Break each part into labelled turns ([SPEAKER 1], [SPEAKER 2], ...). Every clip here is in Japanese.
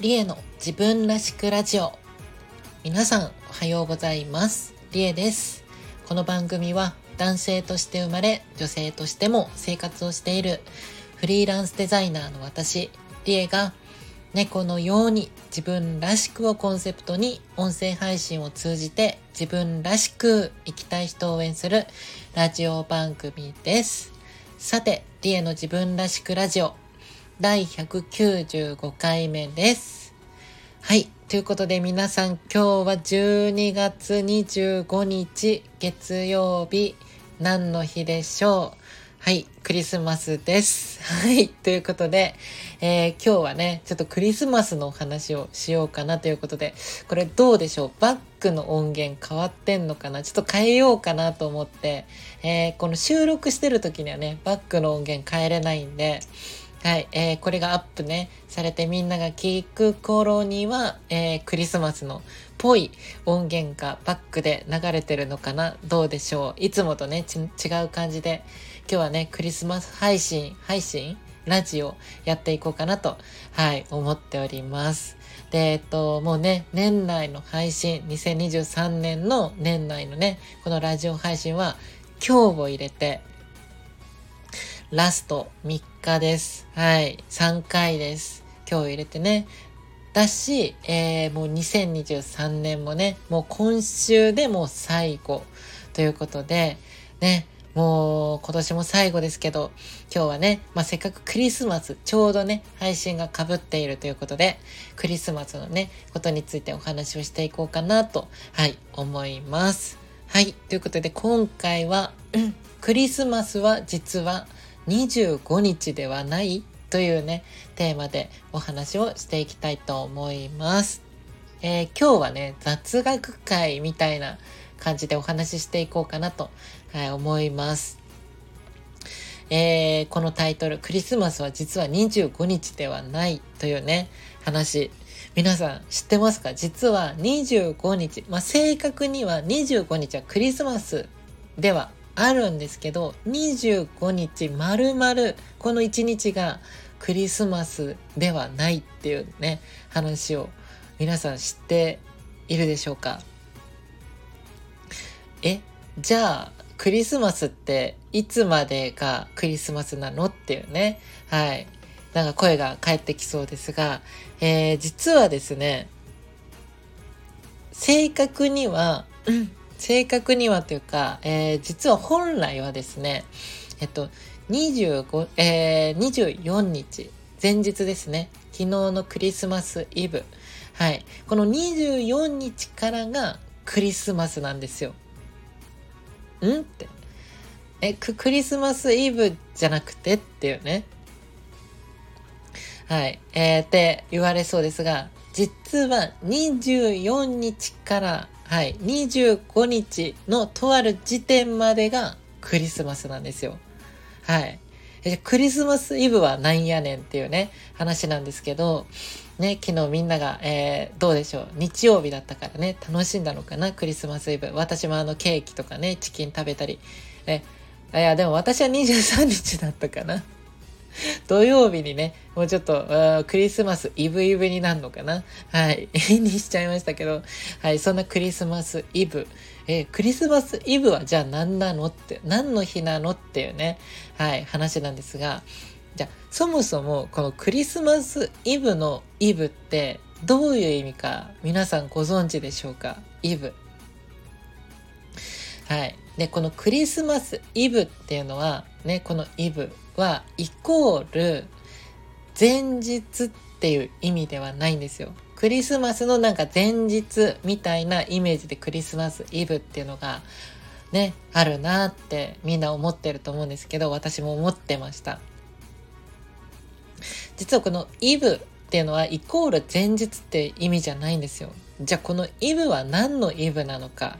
[SPEAKER 1] リエの自分らしくラジオ。皆さんおはようございます。リエです。この番組は男性として生まれ女性としても生活をしているフリーランスデザイナーの私リエが猫のように自分らしくをコンセプトに音声配信を通じて自分らしく生きたい人を応援するラジオ番組です。さて、リエの自分らしくラジオ第195回目です。はい。ということで皆さん今日は12月25日月曜日何の日でしょう？はい。クリスマスです。はい。ということで、えー、今日はね、ちょっとクリスマスのお話をしようかなということで、これどうでしょう？バックの音源変わってんのかな？ちょっと変えようかなと思って、えー、この収録してる時にはね、バックの音源変えれないんで、はい、えー、これがアップね、されてみんなが聞く頃には、えー、クリスマスのぽい音源がバックで流れてるのかな。どうでしょう。いつもとね、違う感じで、今日はね、クリスマス配信、配信？ラジオやっていこうかなと、はい、思っております。で、えっと、もうね、年内の配信、2023年の年内のね、このラジオ配信は、今日を入れて、ラスト3です。はい。3回です。今日入れてね。だし、えー、もう2023年もね、もう今週でもう最後ということで、ね、もう今年も最後ですけど、今日はね、まあ、せっかくクリスマス、ちょうどね、配信が被っているということで、クリスマスのね、ことについてお話をしていこうかなと、はい、思います。はい、ということで今回は、クリスマスは実は25日ではないというね、テーマでお話をしていきたいと思います。えー、今日はね、雑学会みたいな感じでお話ししていこうかなと、はい、思います。えー、このタイトル、クリスマスは実は25日ではないというね、話。皆さん知ってますか？実は25日、まあ、正確には25日はクリスマスではあるんですけど、25日丸々この1日がクリスマスではないっていうね、話を皆さん知っているでしょうか？えじゃあ、クリスマスっていつまでがクリスマスなのっていうね。はい。なんか声が返ってきそうですが、えー、実はですね、正確には、うん正確にはというか、えー、実は本来はですね、えっと、25、えー、24日、前日ですね。昨日のクリスマスイブ。はい。この24日からがクリスマスなんですよ。んって。え、ククリスマスイブじゃなくてっていうね。はい。えー、って言われそうですが、実は24日からはい、25日のとある時点までがクリスマスなんですよ。はい。クリスマスイブはなんやねんっていうね、話なんですけど、ね、昨日みんなが、えー、どうでしょう？日曜日だったからね、楽しんだのかな、クリスマスイブ。私もあのケーキとかね、チキン食べたり。え、いや、でも私は23日だったかな。土曜日にね、もうちょっと、クリスマスイブイブになるのかな？はい。にしちゃいましたけど、はい、そんなクリスマスイブ。えクリスマスイブはじゃあ何なのって、何の日なのっていうね、はい、話なんですが、じゃあ、そもそもこのクリスマスイブのイブってどういう意味か皆さんご存知でしょうか？イブ。はい。で、このクリスマスイブっていうのは、ね、このイブはイコール前日っていう意味ではないんですよ。クリスマスのなんか前日みたいなイメージでクリスマスイブっていうのがね、あるなってみんな思ってると思うんですけど、私も思ってました。実はこのイブっていうのはイコール前日って意味じゃないんですよ。じゃあこのイブは何のイブなのか。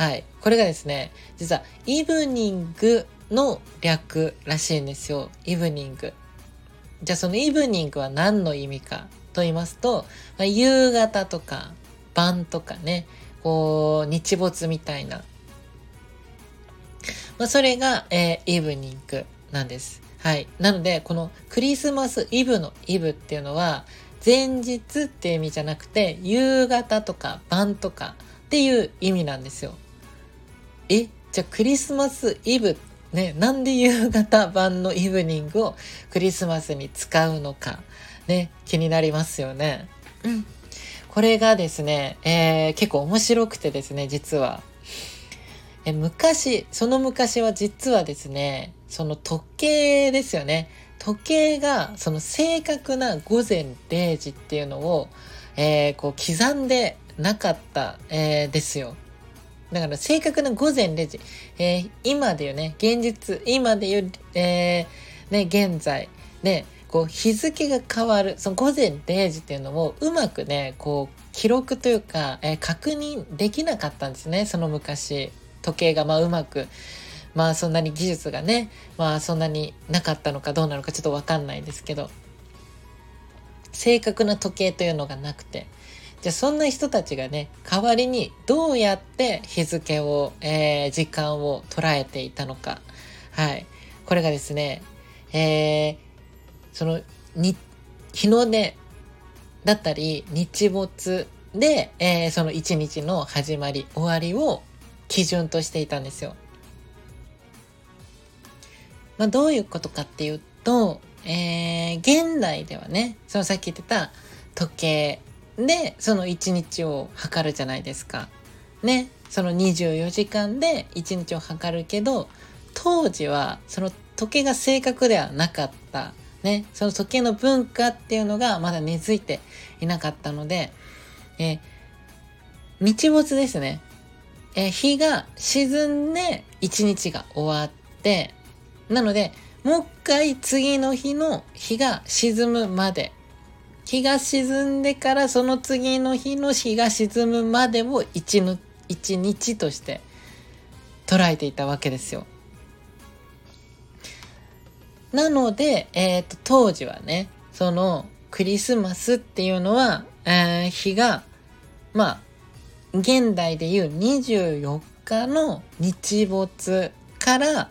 [SPEAKER 1] はい。これがですね、実はイブニングの略らしいんですよ。イブニング。じゃあそのイブニングは何の意味かと言いますと、まあ、夕方とか晩とかね、こう日没みたいな。まあ、それが、えー、イブニングなんです。はい。なので、このクリスマスイブのイブっていうのは、前日っていう意味じゃなくて、夕方とか晩とかっていう意味なんですよ。えじゃあクリスマスイブね、なんで夕方晩のイブニングをクリスマスに使うのか、ね、気になりますよね。うん。これがですね、えー、結構面白くてですね、実は。え昔、その昔は実はですね、その時計ですよね。時計がその正確な午前0時っていうのを、えー、こう刻んでなかった、えー、ですよ。だから正確な午前0時、えー、今で言うね、現実、今で言う、えー、ね、現在、ね、こう日付が変わる、その午前0時っていうのをうまくね、こう記録というか、えー、確認できなかったんですね、その昔。時計がまあうまく、まあそんなに技術がね、まあそんなになかったのかどうなのかちょっとわかんないですけど、正確な時計というのがなくて、じゃあそんな人たちがね、代わりにどうやって日付を、えー、時間を捉えていたのか。はい。これがですね、えー、その、に、日の出だったり、日没で、えー、その一日の始まり、終わりを基準としていたんですよ。まあ、どういうことかっていうと、えー、現代ではね、そのさっき言ってた時計で、その一日を測るじゃないですか。ね。その24時間で一日を測るけど、当時はその時計が正確ではなかった。ね。その時計の文化っていうのがまだ根付いていなかったので、え、日没ですね。え、日が沈んで一日が終わって、なので、もう一回次の日の日が沈むまで日が沈んでからその次の日の日が沈むまでを一日として捉えていたわけですよ。なので、え、ー、と、当時はね、そのクリスマスっていうのは、えー、日が、まあ、現代でいう24日の日没から、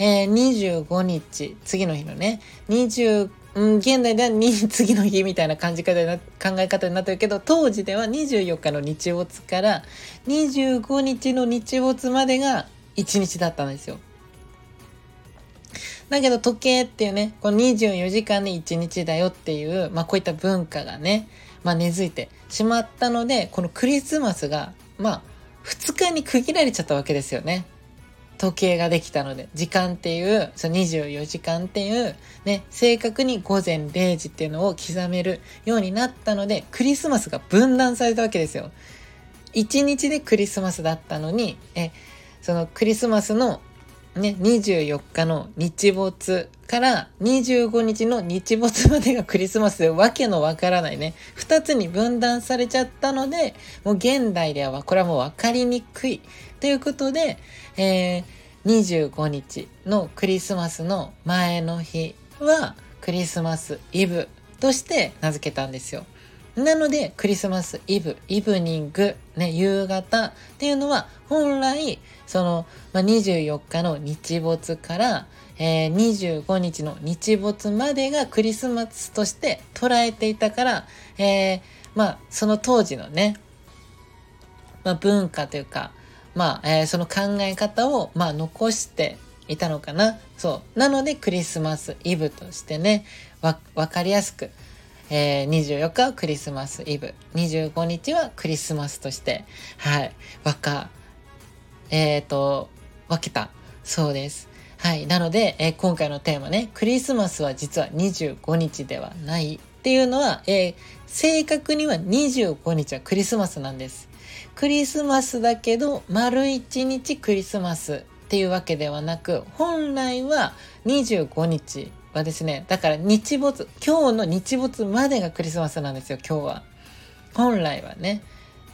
[SPEAKER 1] えー、25日、次の日のね、20うん、現代ではに次の日みたいな感じ方な考え方になってるけど当時では24日の日没から25日の日没までが1日だったんですよ。だけど時計っていうね、この24時間で1日だよっていう、まあこういった文化がね、まあ根付いてしまったので、このクリスマスが、まあ2日に区切られちゃったわけですよね。時計ができたので、時間っていう、その24時間っていう、ね、正確に午前0時っていうのを刻めるようになったので、クリスマスが分断されたわけですよ。1日でクリスマスだったのに、え、そのクリスマスのね、24日の日没から25日の日没までがクリスマスでわけのわからないね。二つに分断されちゃったので、もう現代ではこれはもうわかりにくい。ということで、えー、25日のクリスマスの前の日はクリスマスイブとして名付けたんですよ。なので、クリスマスイブ、イブニング、ね、夕方っていうのは、本来、その、まあ、24日の日没から、えー、25日の日没までがクリスマスとして捉えていたから、えー、まあ、その当時のね、まあ、文化というか、まあ、えー、その考え方を、まあ、残していたのかな。そう。なので、クリスマスイブとしてね、わ、わかりやすく、えー、24日はクリスマスイブ、25日はクリスマスとして、はい、わか、えっ、ー、と、分けた。そうです。はい。なので、えー、今回のテーマね、クリスマスは実は25日ではないっていうのは、えー、正確には25日はクリスマスなんです。クリスマスだけど、丸1日クリスマスっていうわけではなく、本来は25日はですね、だから日没、今日の日没までがクリスマスなんですよ、今日は。本来はね。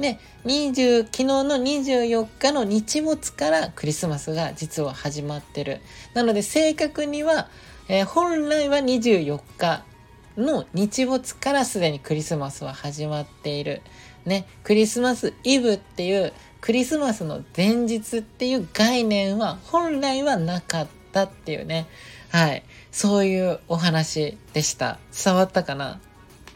[SPEAKER 1] で、20、昨日の24日の日没からクリスマスが実は始まってる。なので正確には、えー、本来は24日の日没からすでにクリスマスは始まっている。ね、クリスマスイブっていうクリスマスの前日っていう概念は本来はなかったっていうね。はい。そういうお話でした。伝わったかな？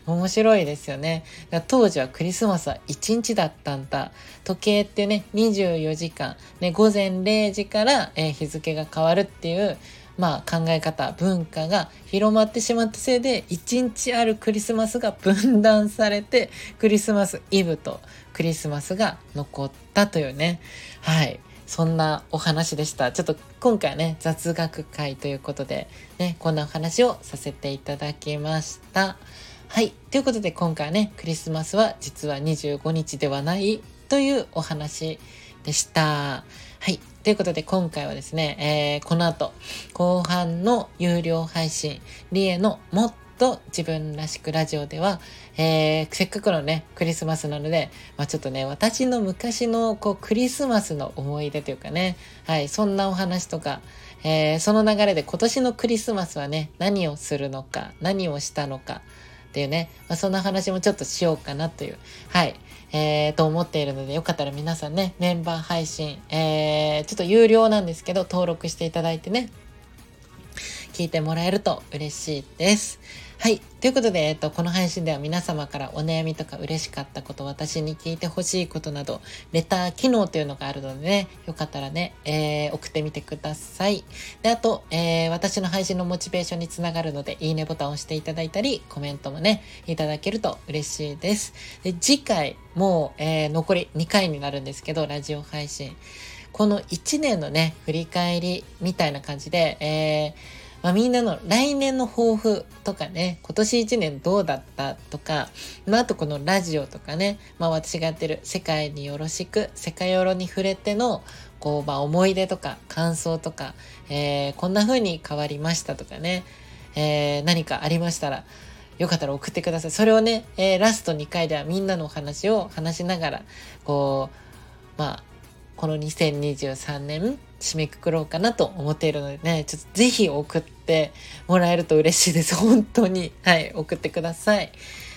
[SPEAKER 1] 面白いですよね。当時はクリスマスは1日だったんだ。時計ってね、24時間、ね、午前0時から、え、日付が変わるっていう、まあ考え方、文化が広まってしまったせいで、1日あるクリスマスが分断されて、クリスマスイブとクリスマスが残ったというね。はい。そんなお話でした。ちょっと今回はね、雑学会ということで、ね、こんなお話をさせていただきました。はい。ということで今回はね、クリスマスは実は25日ではないというお話でした。はい。ということで今回はですね、えー、この後、後半の有料配信、リエのもっと自分らしくラジオでは、えー、せっかくのね、クリスマスなので、まあちょっとね、私の昔のこうクリスマスの思い出というかね、はい、そんなお話とか、えー、その流れで今年のクリスマスはね、何をするのか、何をしたのか、っていうね、まあ、そんな話もちょっとしようかなという、はい、えー、と思っているので、よかったら皆さんね、メンバー配信、えー、ちょっと有料なんですけど、登録していただいてね、聞いてもらえると嬉しいです。はい。ということで、えっと、この配信では皆様からお悩みとか嬉しかったこと、私に聞いてほしいことなど、レター機能というのがあるのでね、よかったらね、えー、送ってみてください。で、あと、えー、私の配信のモチベーションにつながるので、いいねボタンを押していただいたり、コメントもね、いただけると嬉しいです。で、次回、もう、えー、残り2回になるんですけど、ラジオ配信。この1年のね、振り返りみたいな感じで、えー、まあ、みんなの来年の抱負とかね、今年1年どうだったとか、まあ、あとこのラジオとかね、まあ、私がやってる世界によろしく、世界よろに触れての、こう、まあ、思い出とか感想とか、えー、こんな風に変わりましたとかね、えー、何かありましたら、よかったら送ってください。それをね、えー、ラスト2回ではみんなのお話を話しながら、こう、まあ、この2023年締めくくろうかなと思っているのでね、ちょっとぜひ送ってもらえると嬉しいです。本当に。はい、送ってください。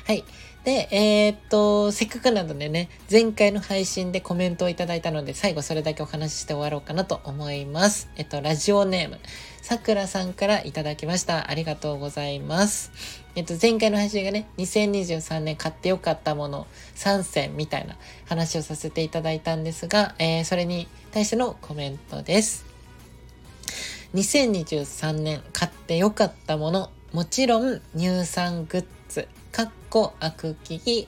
[SPEAKER 1] はい。で、えー、っと、せっかくなのでね、前回の配信でコメントをいただいたので、最後それだけお話しして終わろうかなと思います。えっと、ラジオネーム、さくらさんからいただきました。ありがとうございます。えっと、前回の配信がね、2023年買ってよかったもの3選みたいな話をさせていただいたんですが、えー、それに対してのコメントです。2023年買ってよかったもの、もちろん乳酸グッズかっこ悪気、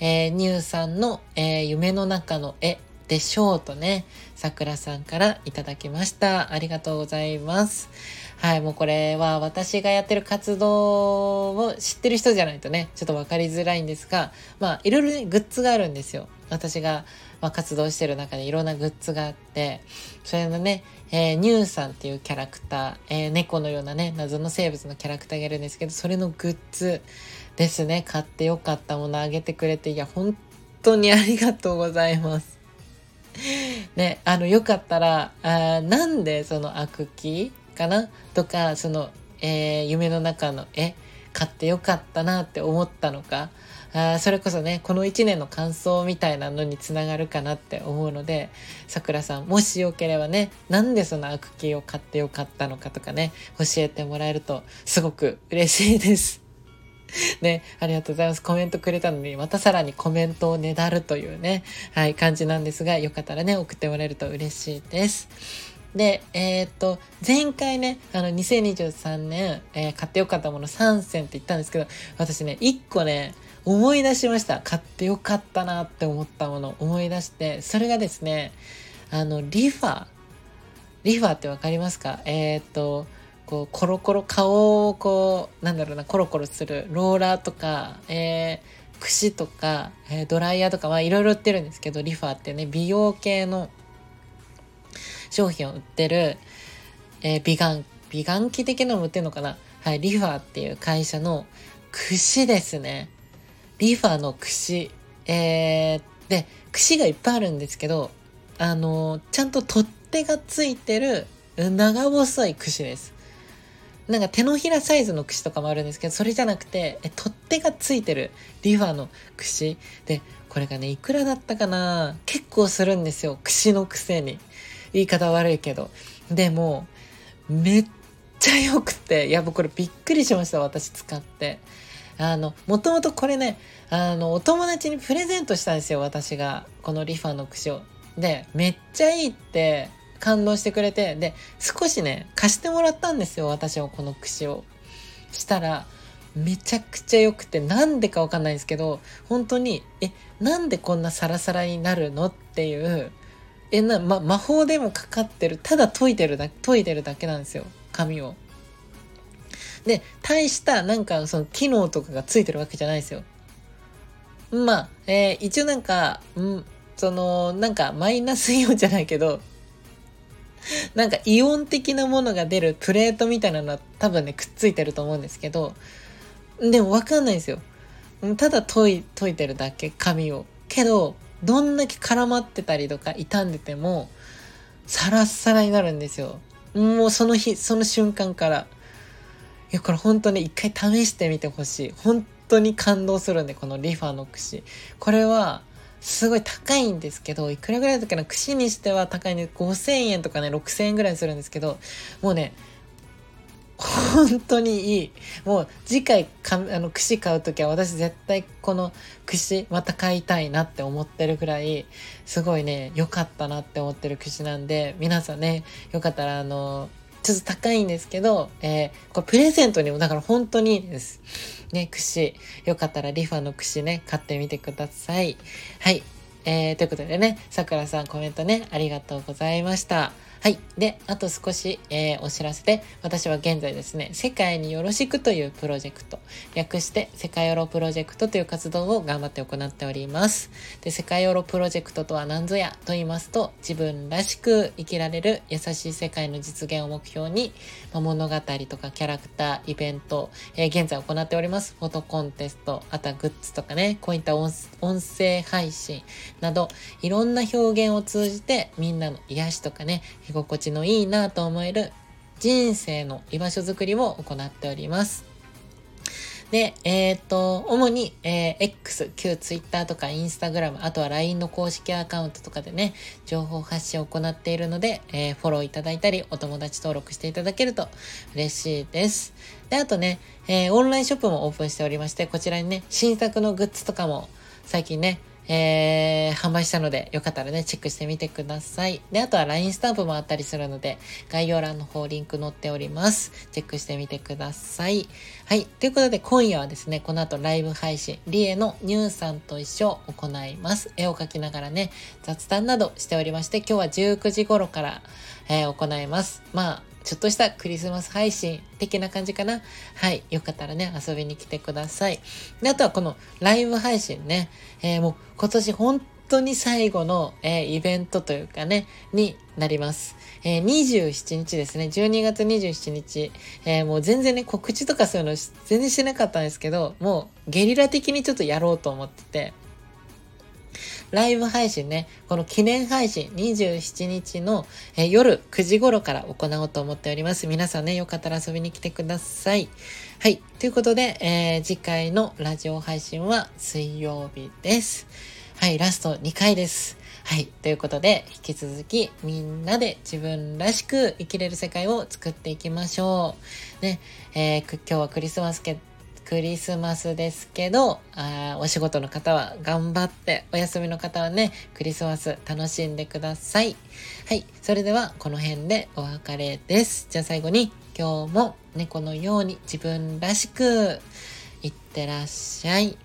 [SPEAKER 1] えー、乳さんの、えー、夢の中の絵でしょうとね、さくらさんからいただきました。ありがとうございます。はい、もうこれは私がやってる活動を知ってる人じゃないとね、ちょっとわかりづらいんですが、まあ、いろいろね、グッズがあるんですよ。私が、まあ、活動してる中でいろんなグッズがあって、それのね、えー、ニューさんっていうキャラクター、えー、猫のようなね、謎の生物のキャラクターがいるんですけど、それのグッズ、ですね。買ってよかったものあげてくれて、いや、本当にありがとうございます。ね、あの、よかったら、あなんでその悪気かな？とか、その、えー、夢の中の絵、買ってよかったなって思ったのか、あそれこそね、この1年の感想みたいなのにつながるかなって思うので、さくらさん、もしよければね、なんでその悪気を買ってよかったのかとかね、教えてもらえるとすごく嬉しいです。ね、ありがとうございます。コメントくれたのに、またさらにコメントをねだるというね、はい、感じなんですが、よかったらね、送ってもらえると嬉しいです。で、えー、っと、前回ね、あの、2023年、えー、買ってよかったもの3選って言ったんですけど、私ね、1個ね、思い出しました。買ってよかったなって思ったもの。を思い出して、それがですね、あの、リファ。リファってわかりますか？えー、っと、こうコロコロ顔をこうなんだろうなコロコロする。ローラーとか、えー、櫛とか、えー、ドライヤーとかいろいろ売ってるんですけどリファってね美容系の商品を売ってる、えー、美顔美顔器的なのも売ってるのかな？はいリファっていう会社の櫛ですね。リファの櫛えー、で櫛がいっぱいあるんですけどあのちゃんと取っ手がついてる長細い櫛ですなんか手のひらサイズの櫛とかもあるんですけど、それじゃなくて、え、取っ手がついてるリファの櫛。で、これがね、いくらだったかな？結構するんですよ。櫛のくせに。言い方悪いけど。でも、めっちゃ良くて、いや、僕これびっくりしました、私使って。あの、もともとこれね、あの、お友達にプレゼントしたんですよ、私が。このリファの櫛を。で、めっちゃいいって感動してくれて、で、少しね、貸してもらったんですよ、私はこの櫛を。したら、めちゃくちゃ良くて、なんでかわかんないんですけど、本当に、え、なんでこんなサラサラになるの？っていう、え、な、ま、魔法でもかかってる、ただ研いでるだけ、研いでるだけなんですよ、髪を。で、大したなんかその機能とかがついてるわけじゃないですよ。まあ、えー、一応なんか、うん、その、なんかマイナスイオンじゃないけど、なんかイオン的なものが出るプレートみたいなのは多分ね、くっついてると思うんですけど、でもわかんないですよ。ただ研い、研いてるだけ、髪を。けど、どんだけ絡まってたりとか傷んでても、サラッサラになるんですよ。もうその日、その瞬間から。いや、これ本当に一回試してみてほしい。本当に感動するんで、このリファの櫛。これは、すごい高いんですけど、いくらぐらいだっけな、櫛にしては高いんで、5000円とかね、6000円ぐらいするんですけど、もうね、本当にいい。もう次回かあの櫛買う時は私絶対この櫛また買いたいなって思ってるぐらいすごいね良かったなって思ってる櫛なんで皆さんねよかったらあのちょっと高いんですけど、えー、これプレゼントにもだから本当にいいです。ね、串。よかったらリファの串ね、買ってみてください。はい。えー、ということでね、さくらさんコメントね、ありがとうございました。はい。で、あと少し、えー、お知らせで、私は現在ですね、世界によろしくというプロジェクト、略して世界ヨロプロジェクトという活動を頑張って行っております。で、世界ヨロプロジェクトとは何ぞやと言いますと、自分らしく生きられる優しい世界の実現を目標に、まあ、物語とかキャラクター、イベント、えー、現在行っております。フォトコンテスト、あとはグッズとかね、こういった音声配信など、いろんな表現を通じてみんなの癒しとかね、居心地のいいなと思える人生の居場所づくりを行っております。で、えっ、ー、と、主に、えー、X、旧 Twitter とか Instagram、あとは LINE の公式アカウントとかでね、情報発信を行っているので、えー、フォローいただいたり、お友達登録していただけると嬉しいです。で、あとね、えー、オンラインショップもオープンしておりまして、こちらにね、新作のグッズとかも最近ね、えー、販売したので、よかったらね、チェックしてみてください。で、あとは LINE スタンプもあったりするので、概要欄の方リンク載っております。チェックしてみてください。はい。ということで、今夜はですね、この後ライブ配信、リエのニューさんと一緒行います。絵を描きながらね、雑談などしておりまして、今日は19時頃から、えー、行います。まあ、ちょっとしたクリスマス配信的な感じかな。はい。よかったらね、遊びに来てください。で、あとはこのライブ配信ね、えー、もう今年本当に最後の、えー、イベントというかね、になります。えー、27日ですね。12月27日。えー、もう全然ね、告知とかそういうの全然してなかったんですけど、もうゲリラ的にちょっとやろうと思ってて、ライブ配信ね、この記念配信27日の、夜9時頃から行おうと思っております。皆さんね、よかったら遊びに来てください。はい。ということで、えー、次回のラジオ配信は水曜日です。はい、ラスト2回です。はい。ということで、引き続きみんなで自分らしく生きれる世界を作っていきましょう。ね、えー、今日はクリスマスけクリスマスですけど、あお仕事の方は頑張って、お休みの方はね、クリスマス楽しんでください。はい。それでは、この辺でお別れです。じゃあ最後に、今日も猫のように自分らしく、いってらっしゃい。